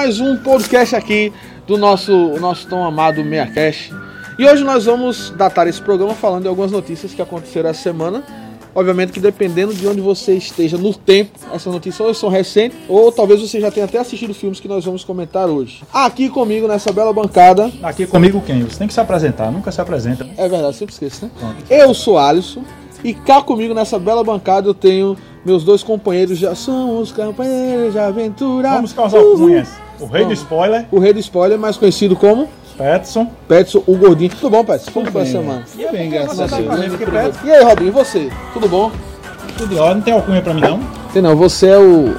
mais um podcast aqui do nosso, nosso tão amado MeiaCast. E hoje nós vamos datar esse programa falando de algumas notícias que aconteceram essa semana. Obviamente que dependendo de onde você esteja no tempo, essas notícias ou são recentes, ou talvez você já tenha até assistido filmes que nós vamos comentar hoje. Aqui comigo nessa bela bancada. Aqui comigo quem? Você tem que se apresentar, nunca se apresenta. É verdade, sempre esqueço, né? Eu sou Alisson. E cá comigo nessa bela bancada eu tenho meus dois companheiros, já somos companheiros de aventura. Vamos causar alcunhas. O rei do spoiler, O rei do spoiler, mais conhecido como Petson. Petson, o gordinho. Tudo bom, Petson? Como foi a bem. semana? E bem, graças a Deus. E aí, Robinho, e você? Tudo bom? Tudo ordem, não tem alcunha pra mim não? Tem não, você é o,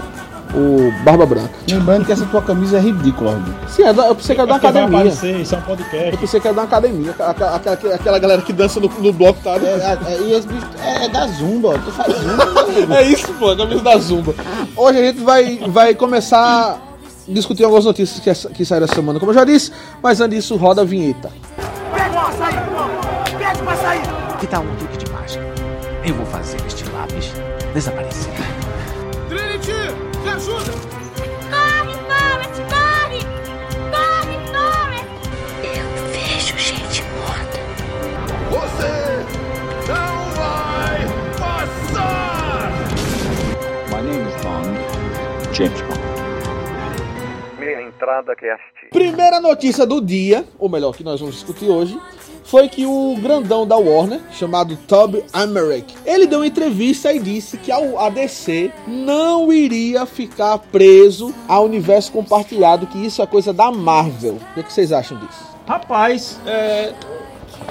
o Barba Branca. Lembrando que essa tua camisa é ridícula, Rodrigo. Sim, é eu pensei que era da vai academia. aparecer, isso é um podcast. Eu pensei que era da academia. Aquela, aquela, aquela galera que dança no, no bloco, tá? É, é, e esse bicho é, é da Zumba, ó. Tu faz Zumba, Rodrigo. É isso, pô, a camisa da Zumba. Hoje a gente vai, vai começar discutir algumas notícias que, essa- que saíram essa semana, como eu já disse, mas antes disso, roda a vinheta. Pega o açaí, pega o açaí. Que tal um truque de mágica? Eu vou fazer este lápis desaparecer. Trinity, me ajuda. Corre, Forrest, corre! Corre, Forrest! Eu vejo gente morta. Você não vai passar. My name is Bond, James Bond. Primeira notícia do dia, ou melhor, que nós vamos discutir hoje, foi que o grandão da Warner, chamado Toby Emmerich, ele deu uma entrevista e disse que a DC não iria ficar preso ao universo compartilhado, que isso é coisa da Marvel. O que, que vocês acham disso? Rapaz, é,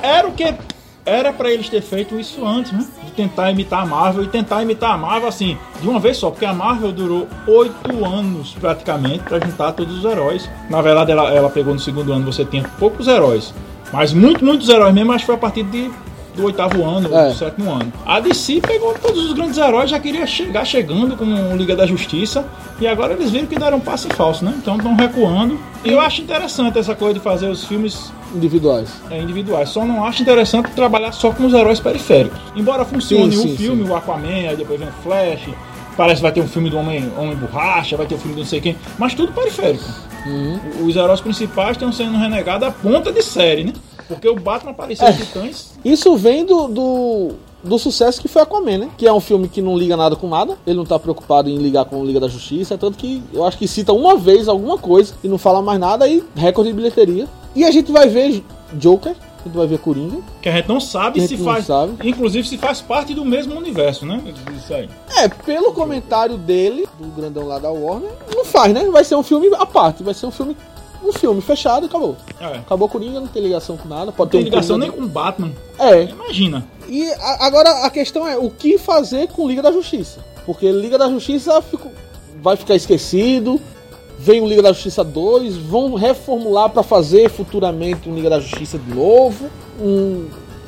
era o que era pra eles ter feito isso antes, né? De tentar imitar a Marvel e tentar imitar a Marvel assim, de uma vez só, porque a Marvel durou oito anos praticamente pra juntar todos os heróis. Na verdade, ela, ela pegou no segundo ano, você tinha poucos heróis, mas muito, muitos heróis mesmo, acho que foi a partir de, do oitavo ano, É. do sétimo ano. A DC pegou todos os grandes heróis, já queria chegar chegando com o Liga da Justiça, e agora eles viram que deram um passo em falso, né? Então estão recuando. E eu acho interessante essa coisa de fazer os filmes Individuais. é, individuais. Só não acho interessante trabalhar só com os heróis periféricos. Embora funcione Sim, o sim, filme, sim. o Aquaman, aí depois vem o Flash, parece que vai ter um filme do Homem, Homem Borracha, vai ter um filme do não sei quem, mas tudo periférico. Uhum. Os heróis principais estão sendo renegados a ponta de série, né? Porque o Batman apareceu É. Titãs. Isso vem do, do, do sucesso que foi Aquaman, né? Que é um filme que não liga nada com nada. Ele não tá preocupado em ligar com Liga da Justiça. Tanto que eu acho que cita uma vez alguma coisa e não fala mais nada. E recorde de bilheteria. E a gente vai ver Joker. A gente vai ver Coringa. Que a gente não sabe a se gente não faz. sabe. Inclusive se faz parte do mesmo universo, né? Isso aí. É, pelo comentário dele, do grandão lá da Warner, não faz, né? Vai ser um filme à parte. Vai ser um filme. Um filme fechado e acabou. É. Não Acabou Coringa, não tem ligação com nada. Pode tem ter um ligação nem Coringa- com o Batman. É, Imagina. E a- agora a questão é o que fazer com Liga da Justiça? Porque Liga da Justiça fico- vai ficar esquecido. Vem o Liga da Justiça 2, vão reformular pra fazer futuramente um Liga da Justiça de novo.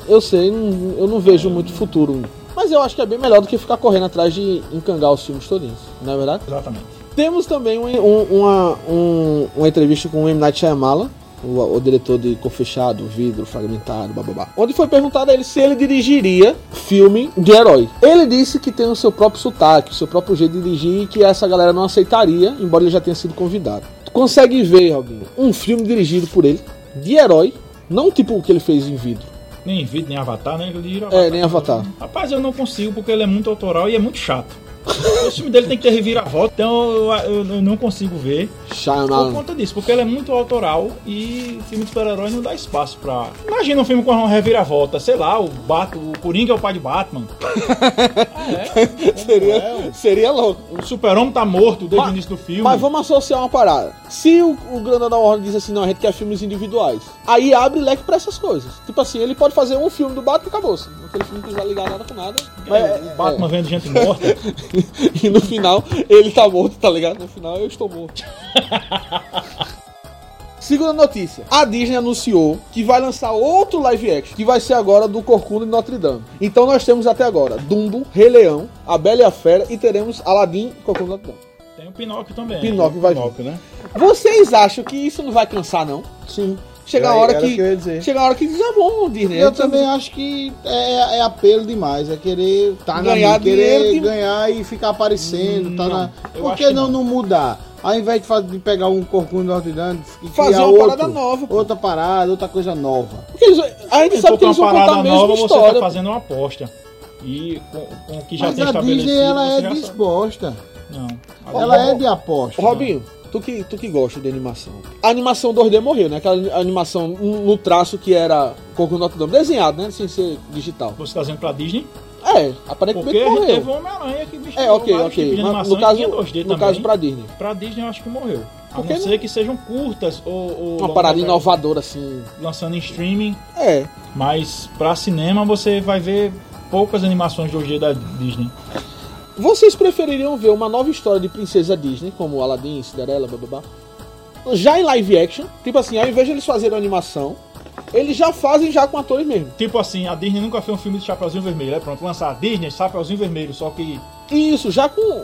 Eu sei, não- eu não vejo muito futuro. Mas eu acho que é bem melhor do que ficar correndo atrás de encangar os filmes todinhos, não é verdade? Exatamente. Temos também um- um- uma, um- uma entrevista com o M. Night Shyamalan, o, o diretor de Cor Fechado, Vidro, Fragmentado, bababá. Onde foi perguntado a ele se ele dirigiria filme de herói. Ele disse que tem o seu próprio sotaque, o seu próprio jeito de dirigir e que essa galera não aceitaria, embora ele já tenha sido convidado. Tu consegue ver, Robinho, um filme dirigido por ele, de herói, não tipo o que ele fez em Vidro. Nem vídeo, nem Avatar, nem ele É, nem Avatar. Rapaz, eu não consigo porque ele é muito autoral e é muito chato. O filme dele tem que ter reviravolta, então eu, eu- eu não consigo ver por Shyamalan. conta disso, porque ele é muito autoral e filme de super-herói não dá espaço pra. Imagina um filme com uma reviravolta, sei lá, o, Bat, o Coringa é o pai de Batman. ah, é? Seria, seria louco. O super-homem tá morto desde Mas- o início do filme. Mas vamos associar uma parada. Se o, o grandão da Warner diz assim, não, a gente quer filmes individuais, aí abre leque pra essas coisas. Tipo assim, ele pode fazer um filme do Batman e acabou. Aquele filme que não vai ligar nada com nada. Mas, É, o Batman vendo gente morta. e no final, ele tá morto, tá ligado? No final, eu estou morto. Segunda notícia. A Disney anunciou que vai lançar outro live action, que vai ser agora do Corcunda de Notre Dame. Então nós temos até agora Dumbo, Rei Leão, A Bela e a Fera e teremos Aladdin e Corcunda de Notre Dame. Tem o Pinóquio também. Pinóquio vai vir. Pinóquio, né? Vocês acham que isso não vai cansar, não? Sim. Chega a hora que. o que eu ia dizer. Chega a hora que diz, é bom, Disney. Eu também acho que é, é apelo demais, é querer tá na Ganhar mídia, querer de- ganhar e ficar aparecendo, tá Não, na... eu Por que não, não. mudar? Ao invés de, fazer, de pegar um corcunda e Fazer uma outro, parada nova, pô. Outra parada, outra coisa nova. Porque eles, a gente sabe que eles uma vão contar a parada mesma nova, você história. tá fazendo uma aposta. E com, com o que já Mas tem a estabelecido. Disney, ela você é disposta. Não. Ela é de aposta. Ô, Robinho, tu que, tu que gosta de animação. A animação 2D morreu, né? Aquela animação no traço que era Coco Notre Dame, desenhado, né? Sem ser digital. Você tá dizendo pra Disney? É, aparentemente Porque teve morreu. o Homem-Aranha que misturou É, ok, ok. Mas no caso, tinha 2D no também. caso pra Disney. Pra Disney eu acho que morreu. A Porque não ser que sejam curtas ou, ou Uma parada inovadora, assim. lançando em streaming. É. Mas pra cinema você vai ver poucas animações 2D da Disney. Vocês prefeririam ver uma nova história de princesa Disney, como Aladdin, Cinderela, blá blá blá, já em live action? Tipo assim, ao invés de eles fazerem animação, eles já fazem já com atores mesmo. Tipo assim, a Disney nunca fez um filme de Chapeuzinho Vermelho. É pronto, lançar a Disney, Chapeuzinho Vermelho. Só que. Isso, já com.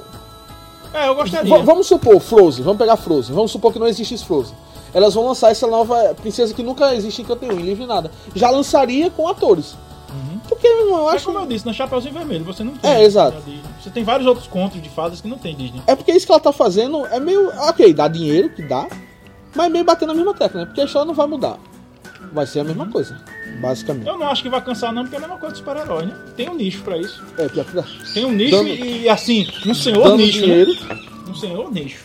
É, eu gostaria. V- vamos supor, Frozen, vamos pegar Frozen, vamos supor que não existe Frozen. Elas vão lançar essa nova princesa que nunca existe em canto nenhum, em livro nada. Já lançaria com atores. Irmão, eu É acho. como eu disse, na Chapeuzinho Vermelho você não tem. É, exato. Você tem vários outros contos de fadas que não tem Disney. É porque isso que ela tá fazendo é meio. Ok, dá dinheiro, que dá, mas é meio batendo na mesma tecla, né? Porque a história não vai mudar. Vai ser a mesma coisa, basicamente. Eu não acho que vai cansar, não, porque é a mesma coisa de super-herói, né? Tem um nicho pra isso. É, pior que dá. Tem um nicho Dando- e, assim, um senhor nicho. dinheiro. Né? Um senhor nicho.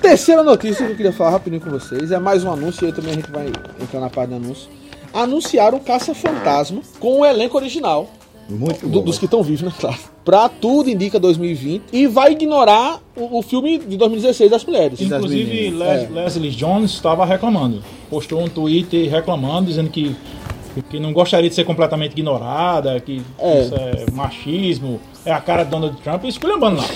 Terceira notícia que eu queria falar rapidinho com vocês é mais um anúncio, e aí também a gente vai entrar na parte do anúncio. Anunciaram Caça-Fantasma com o elenco original, Muito do- bom. dos que estão vivos, né? Claro. Pra tudo indica 2020 e vai ignorar o, o filme de 2016 das mulheres. Inclusive, meninas. Les- É. Leslie Jones estava reclamando. Postou um Twitter reclamando, dizendo que, que não gostaria de ser completamente ignorada, que É. isso é machismo, é a cara de Donald Trump, e esculhambando lá.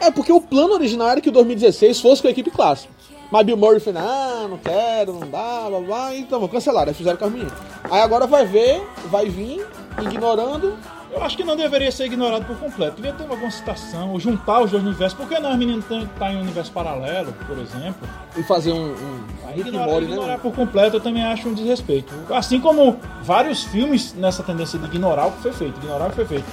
É, porque o plano original era que o 2016 fosse com a equipe clássica. Mas Bill Murray fez, ah, não quero, não dá, blá blá, então vamos cancelar, aí fizeram com as meninas. Aí agora vai ver, vai vir, ignorando. Eu acho que não deveria ser ignorado por completo. Devia ter alguma citação, ou juntar os dois universos. Por que não as meninas estão tá em um universo paralelo, por exemplo? E fazer um, um and Ignorar, Morty, ignorar né? por completo eu também acho um desrespeito. Assim como vários filmes nessa tendência de ignorar o que foi feito. Ignorar o que foi feito.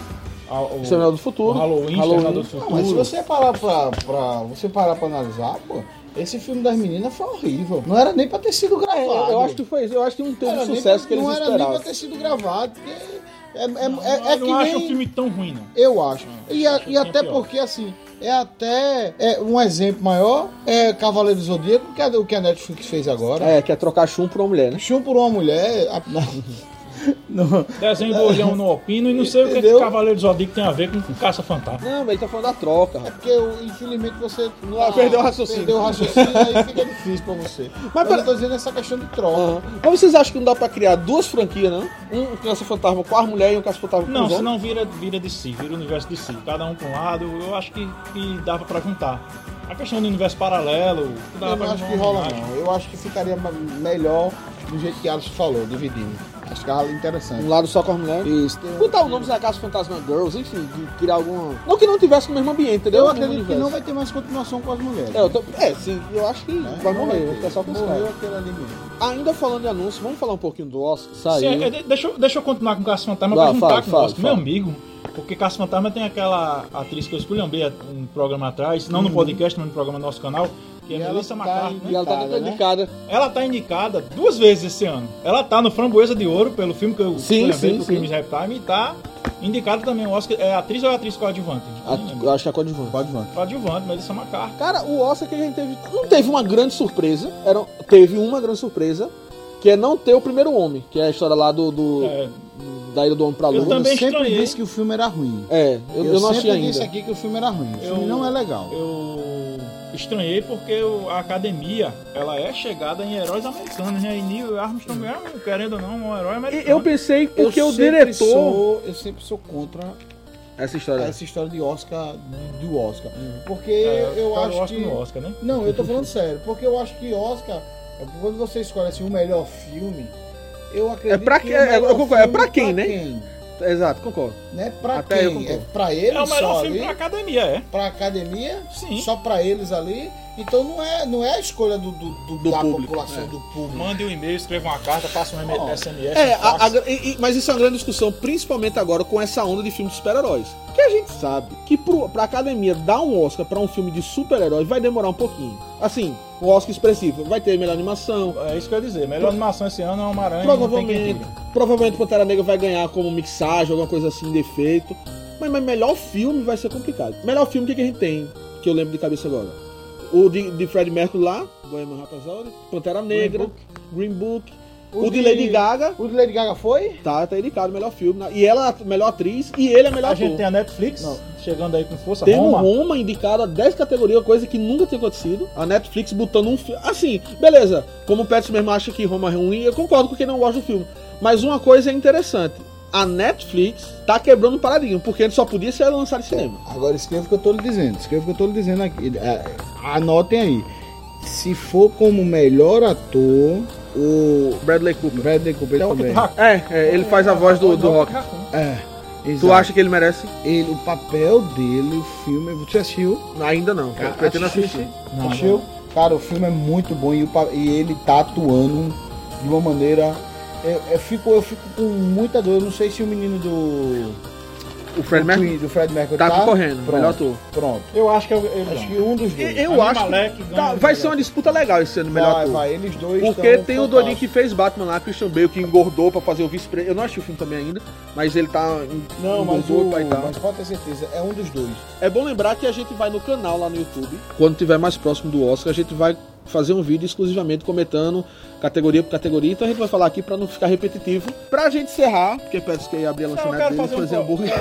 O, Exterminador do Futuro. o Halloween, Halloween. Do Não, Futuro. mas se você parar pra, pra, você parar pra analisar, pô, esse filme das meninas foi horrível. Não era nem pra ter sido gravado. É, eu acho que foi isso. Eu acho que não teve o sucesso pra- que eles Não era nem esperavam. pra ter sido gravado, porque é, é, é, Eu é não que acho nem... o filme tão ruim, não. Eu acho. E, a- e é até pior. porque, assim, é até é, um exemplo maior é Cavaleiro do Zodíaco, que é o que a Netflix fez agora. É, que é trocar chum por uma mulher, né? Chum por uma mulher. a- não, Desenho do olhão no Opino e não sei o que, que Entendeu? Cavaleiro do Zodíaco tem a ver com Caça Fantasma. Não, mas ele tá falando da troca, é porque, infelizmente, você Não, perdeu o raciocínio. Perdeu o raciocínio, aí fica difícil pra você. Mas, pera- eu tô dizendo essa questão de troca. Aham. Mas vocês acham que não dá pra criar duas franquias, não? Um caça-fantasma com as mulheres e um caça-fantasma com Não, os homens? senão vira, vira de si, vira o universo de si. Cada um pra um lado, eu acho que, que dava pra juntar. A questão do universo paralelo, dava Eu pra não acho juntar que rola, não. Eu acho que ficaria melhor do jeito que Alisson falou, dividindo. Acho que é interessante. Um lado só com as mulheres. Isso. tem- Botar o nome da Caça Fantasma Girls, enfim, de criar alguma. Não que não tivesse no mesmo ambiente, entendeu? Eu acredito que não vai ter mais continuação com as mulheres. É, eu tô- é, sim, eu acho que né? vai morrer, vai ficar só com os Morreu aquele ali mesmo. Ainda falando de anúncio, vamos falar um pouquinho do Oscar. Saiu. é, de- deixa, eu- deixa eu continuar com o Caça Fantasma pra juntar fala, com o fala, Oscar. Meu amigo, porque Caça Fantasma tem aquela atriz que eu esculhambei um programa atrás, não no podcast, mas no programa do nosso canal, é E ela Melissa tá McCarthy. E ela tá indicada, né? indicada. Ela tá indicada duas vezes esse ano. Ela tá no Framboesa de Ouro, pelo filme que eu Sim, esculhambei sim, pro sim. Crimes Reptime, e tá indicada também o Oscar. É atriz ou é atriz coadjuvante? A- Não eu acho que é a coadjuvante. Vir. Coadjuvante, Melissa McCarthy. Cara, o Oscar que a gente teve. Não teve uma grande surpresa. Era, teve uma grande surpresa. Que é não ter o primeiro homem. Que é a história lá do. do- É, Da ida do homem pra Eu lua. também eu sempre estranhei. disse que o filme era ruim. É, eu, eu, não sempre achei disse ainda. aqui que o filme era ruim. O Eu- filme não é legal. eu estranhei porque a academia ela é chegada em heróis americanos, né? E Neil Armstrong é, querendo ou não, um herói americano. Eu pensei porque eu o diretor. Sou, eu sempre sou contra Essa história. essa história de Oscar, do Oscar. Porque É, eu cara, acho Oscar que... no Oscar, né? Não, eu tô falando sério. Porque eu acho que Oscar, quando você escolhe assim, o melhor filme, eu acredito É pra que que- é, eu concordo, é pra quem, né? Exato, concordo. Né? Pra Até eu quem? concordo. É pra eles É o só melhor ali? filme pra academia, é. Pra academia? Sim. Só pra eles ali? Então não é, não é a escolha do, do- do- Do da público, população, é. do público. Mande um e-mail, escreva uma carta, passa um Ó, SMS. É, um a- fax. a- e- e- mas isso é uma grande discussão, principalmente agora com essa onda de filmes de super-heróis. Que a gente sabe que pro, pra academia dar um Oscar pra um filme de super-herói vai demorar um pouquinho. Assim, um Oscar expressivo. Vai ter melhor animação. É isso que eu ia dizer. Melhor animação esse ano é tem quem Provavelmente, provavelmente Pantera Negra vai ganhar como mixagem, alguma coisa assim, defeito. Mas, mas melhor filme vai ser complicado. Melhor filme, que, que a gente tem? Que eu lembro de cabeça agora. O de, de Fred Mercury lá, Bohemian Rhapsody, Pantera Negra, Green Book. O, de, Lady Gaga, O de Lady Gaga foi? tá, tá indicado, melhor filme. né? E ela, melhor atriz, e ele é melhor A ator. gente tem a Netflix chegando aí com força. Tem um Roma. Roma indicado a 10 categorias, coisa que nunca tinha acontecido. A Netflix botando um filme. Assim, beleza. Como o Pets mesmo acha que Roma é ruim, eu concordo com quem não gosta do filme. Mas uma coisa é interessante. A Netflix tá quebrando o paradigma, porque ele só podia ser lançado em cinema. Agora escreva o que eu tô lhe dizendo. Escreva o que eu tô lhe dizendo aqui. É, Anotem aí. Se for como melhor ator, o Bradley Cooper. Bradley Cooper o também. É, é, ele faz a voz do, do Rock. É. Tu exato. acha que ele merece? ele, o papel dele, o filme. Você assistiu? Ainda não. Eu pretendo assistir. Não, assistiu? Cara, o filme é muito bom e, o e ele tá atuando de uma maneira. Eu, eu fico, eu fico com muita dor. Eu não sei se o menino do. O Fred Mercury Queen- do Fred Mercury tá tá concorrendo, Pronto, melhor ator. Pronto. Eu acho que eu, ele Acho que um dos dois. Eu Rami acho Malek que tá- o vai melhor. ser uma disputa legal esse ano, melhor vai, ator. vai. Eles dois Porque tem o Dorinho que fez Batman lá, Christian Bale, que engordou pra fazer o vice Eu não achei o filme também ainda, mas ele tá. em- Não, mas, o, e tal. mas pode ter certeza, é um dos dois. É bom lembrar que a gente vai no canal lá no YouTube. Quando tiver mais próximo do Oscar, a gente vai fazer um vídeo exclusivamente comentando categoria por categoria. Então a gente vai falar aqui pra não ficar repetitivo. Pra gente encerrar, porque parece que ia abrir a lanchonete quero dele, fazer um hambúrguer.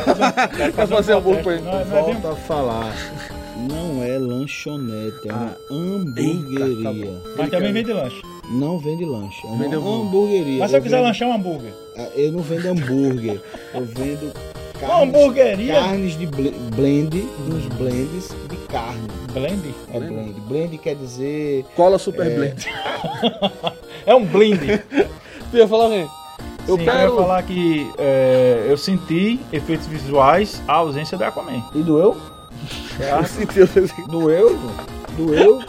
quero fazer hambúrguer pra ele. É bem- Volta a falar. Não é lanchonete, é uma hamburgueria. Eita, tá Mas também vende lanche. Não vende lanche, é uma Vende hamburgueria. Mas se eu quiser vendo- lanchar um hambúrguer. Ah, Eu não vendo hambúrguer, eu vendo Uma carnes, hamburgueria. carnes de ble- blend, uns blends de carne. Blend? É blend. Blend quer dizer Cola Super Blend. É um blind. Tu ia falar, né? Eu Sim, quero. eu ia falar que é, eu senti efeitos visuais a ausência da Aquaman. E doeu? Eu senti, eu senti. Doeu? Doeu?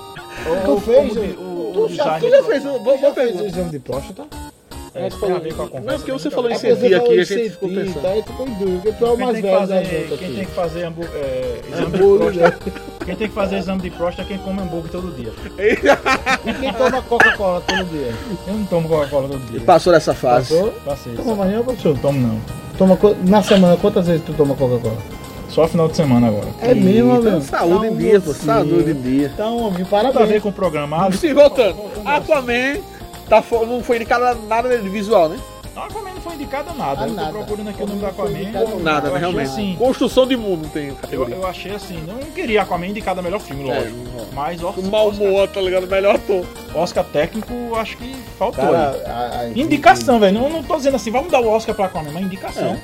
Tu fez? o- tu o já, tu já fez, boa já fez o exame de próstata? É, isso tem a ver com a conversa. Não, porque você falou em É, sentir você aqui, a em gente ficou pensando. Tá, ficou em dúvida, porque tu é o Quem mais tem, que velho da fazer, gente quem tem que fazer hambú- é, quem tem que fazer exame de próstata é quem come hambúrguer todo dia. E quem toma Coca-Cola todo dia? Eu não tomo Coca-Cola todo dia. Passou dessa fase. Passou? Passei. Toma mais não, professor? Tomo não. Toma, co- na semana, quantas vezes tu toma Coca-Cola? Só final de semana agora. É mesmo, Então, velho. saúde em dia, pô. Saúde em dia. Então, homem, Nada a ver parabéns. com o programa. Sim, voltando. Aquaman tá, fo- não foi indicado nada de visual, né? A Aquaman não foi indicada a nada. A eu tô nada. procurando aqui o nome da Não foi Aquaman. Nada, eu né, realmente. Assim, Construção de mundo não tem eu, categoria. eu achei assim, não queria Aquaman indicado a melhor filme, É, lógico. não rola. Mas Oscar, O Malmoa, tá ligado? Melhor ator. Oscar técnico, acho que faltou. Cara, aí. a- a- Indicação, velho. Não, não tô dizendo assim, vamos dar o Oscar pra Aquaman, mas indicação.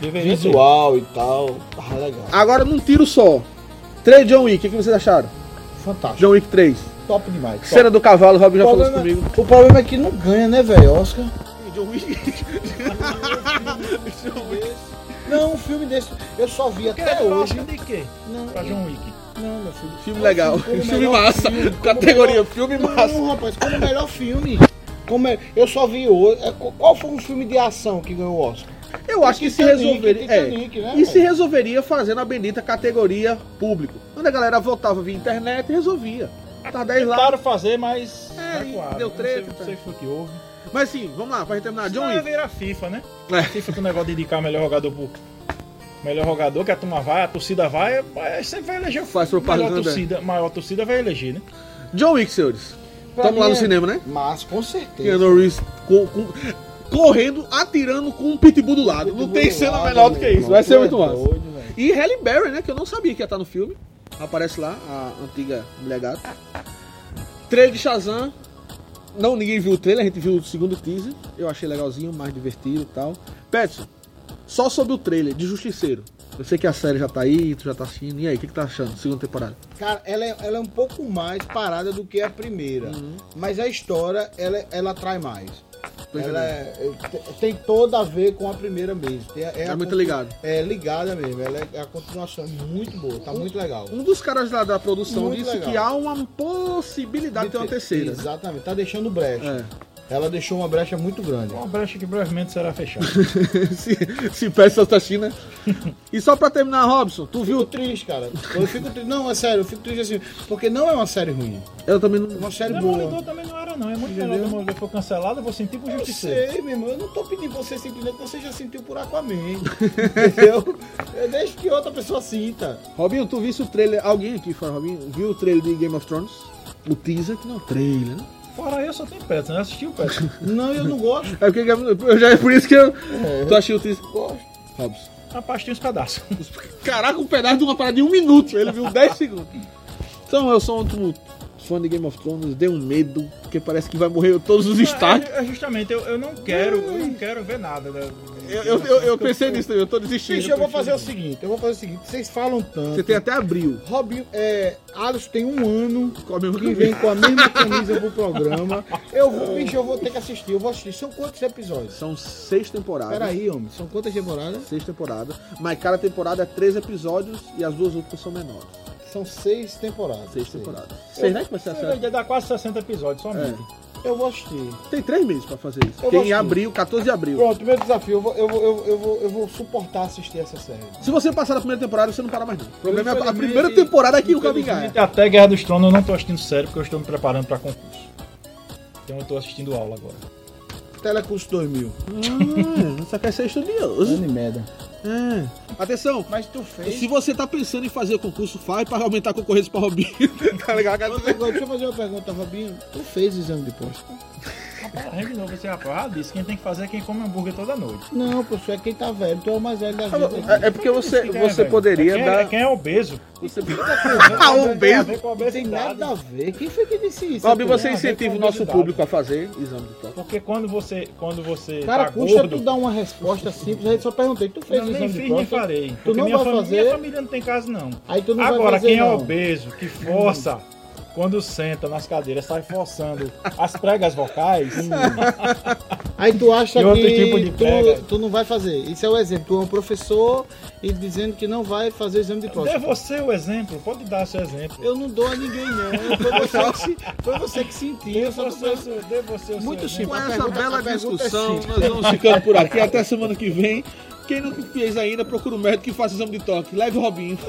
Deveria ser. Visual e tal. Ah, legal. Agora, num tiro só. 3 John Wick, o que vocês acharam? Fantástico. John Wick 3. Top demais. top. Cena do cavalo, o Rob já falou comigo. o problema é que não ganha, né, velho? Oscar. John Wick. Não, um filme desse. Eu só vi até Quer hoje. De quê? Não, Pra John Wick. não, meu filho. Filme legal. Filme melhor massa. filme, Categoria melhor- filme massa. Não, rapaz, como melhor filme. Como é- Eu só vi hoje. é, qu- Qual foi um filme de ação que ganhou o Oscar? Eu acho que se Titanic, resolveria. É, né, e se resolveria fazendo a bendita categoria público. Quando a galera votava via internet, resolvia. Tá 10 lá. Tentaram fazer, mas. É, recuaram. deu Não treta, sei- tá. Não sei o que foi que houve. Mas sim, vamos lá, pra gente terminar. John John Wick. virar FIFA, né? É. FIFA com o negócio de indicar melhor jogador pro. Melhor jogador, que a turma vai, a torcida vai, é, sempre vai eleger o Faz propaganda. Melhor torcida, maior torcida vai eleger, né? John Wick, senhores. Tamo lá no é- cinema, né? Mas, com certeza. Keanu Reeves com- com- correndo, atirando com um pitbull do lado. Não tem cena melhor do que isso. Vai ser muito massa. E Halle Berry, né? Que eu não sabia que ia estar no filme. Aparece lá, a antiga mulher gata. Trailer de Shazam. Não, ninguém viu o trailer, a gente viu o segundo teaser. Eu achei legalzinho, mais divertido e tal. Petson, só sobre o trailer de Justiceiro. Eu sei que a série já tá aí, tu já tá assistindo. E aí, o que, que tá achando? Segunda temporada. Cara, ela é, ela é um pouco mais parada do que a primeira. Uhum. Mas a história, ela, ela atrai mais. Tô Ela é, é- te- tem toda a ver com a primeira mesmo. Tem- é, É muito ligado. É ligada mesmo. Ela é a continuação é muito boa, tá muito legal. Um dos caras lá da produção Muito disse legal. que há uma possibilidade de ter uma terceira. Exatamente, tá deixando brecha. É. Ela deixou uma brecha muito grande. Uma brecha que brevemente será fechada. se, se peça essa China. E só pra terminar, Robson, tu Fico viu? triste, cara. Eu fico triste. Não, é sério, eu fico triste assim. Porque não é uma série ruim. Eu também É não. uma série boa. Demolidor também não era, não. É muito melhor que Demolidor foi cancelado, eu vou sentir por Eu justiceiro. sei, meu irmão. Eu não tô pedindo pra você sentir, não, que você já sentiu por Aquaman. entendeu? Eu deixo que outra pessoa sinta. Robinho, tu viste o trailer? Alguém aqui fala, Robinho, viu o trailer de Game of Thrones? O teaser, que não é o trailer, né? Fora eu só tem Petson, eu assisti o Petson. Não, eu não gosto. É porque eu já é por isso que eu. Tu achei o teaser. gosto. Robson. Rapaz, tinha uns pedaços. Caraca, um pedaço de uma parada de um minuto. Ele viu 10 segundos. Então, eu sou outro fã de Game of Thrones, deu um medo, porque parece que vai morrer todos os destaques. É, é justamente, eu, eu não quero, eu não quero ver nada. né? Eu, eu, eu, eu pensei nisso, eu tô desistindo. Bicho, eu vou fazer o seguinte. Eu vou fazer o seguinte. Vocês falam tanto. Você tem até abril. Robinho, é, Alisson tem um ano Com a mesma que vem com a mesma camisa pro programa. Eu vou, bicho, eu vou ter que assistir. Eu vou assistir. São quantos episódios? São seis temporadas. Peraí, homem. São quantas temporadas? Seis temporadas. Mas cada temporada é três episódios e as duas outras são menores. São seis temporadas. Seis temporadas. Seis, né? Que vai ser a série? Vai dar quase 60 episódios somente. Eu vou assistir. Tem três meses pra fazer isso. Eu Porque em abril, 14 de abril. Pronto, meu desafio. Eu vou, eu vou, eu, eu vou, eu vou suportar assistir essa série. Se você passar da primeira temporada, você não para mais não. O problema é a primeira temporada que o caminho ganha. E Até Guerra dos Tronos eu não tô assistindo sério porque eu estou me preparando pra concurso. Então eu tô assistindo aula agora. Telecurso 2000. Hum, você quer ser estudioso. Ano e merda. É. Atenção, Mas tu fez. se você tá pensando em fazer o concurso, faz pra aumentar a concorrência pra Robinho. tá ligado? Agora, deixa eu fazer uma pergunta, Robinho. Tu fez exame de próstata? Rapaz, de novo, você já disse, quem tem que fazer é quem come hambúrguer toda noite. Não, professor, é quem tá velho. Tu é o mais velho da vida. É, é porque você, Quem é, você velho? poderia é quem, dar. É quem é obeso. Você... Ah, a Não tem nada a ver. Quem foi que disse isso? Arthur? você incentiva o nosso público a fazer exame de toque. Porque quando você, quando você Cara, tá custa gordo, tu dar uma resposta simples. Aí só perguntei. Tu fez eu nem exame de fiz nem próstata? farei. Tu não minha, vai família, fazer? minha família não tem caso, não. Aí tu não vai Agora, fazer, quem é não. obeso, que força, quando senta nas cadeiras, sai forçando as pregas vocais, Aí tu acha outro que tipo tu, tu não vai fazer. Isso é o exemplo. Tu é um professor e dizendo que não vai fazer exame de dê próstata. você o exemplo, pode dar seu exemplo. Eu não dou a ninguém, não. Foi você que, se- foi você que sentiu. Dê você, o seu- dê você o Muito seu Com simples. A essa pergunta- bela é discussão, simples. nós vamos ficando por aqui. Até semana que vem. Quem não fez ainda, procura um médico que faça exame de toque. Leve o Robinho.